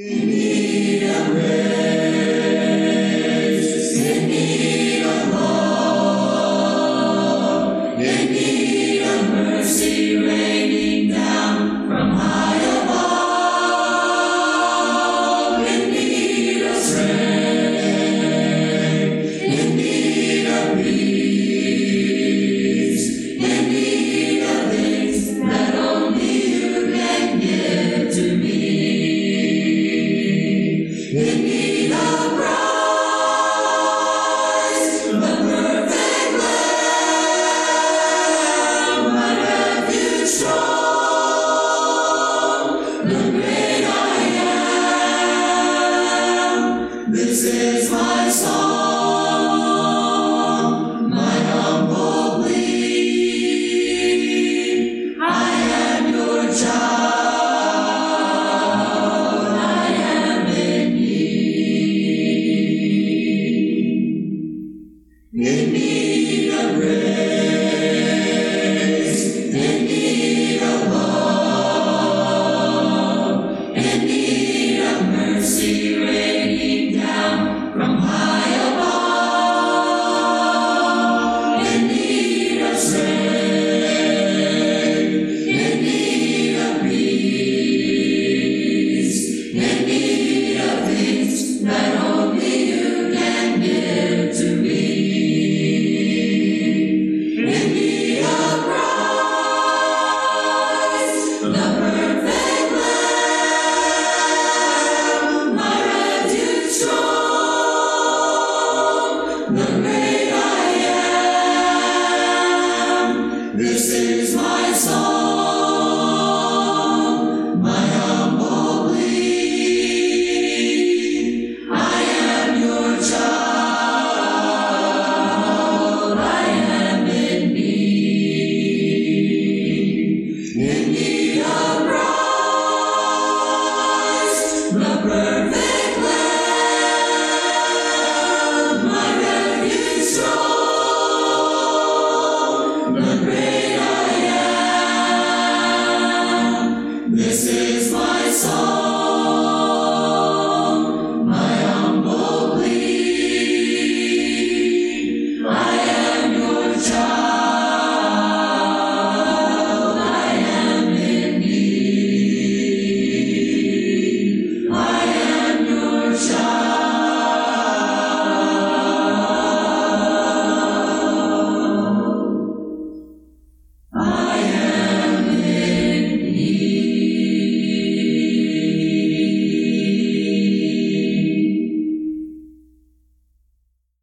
in need a grace, in need of. This is my song.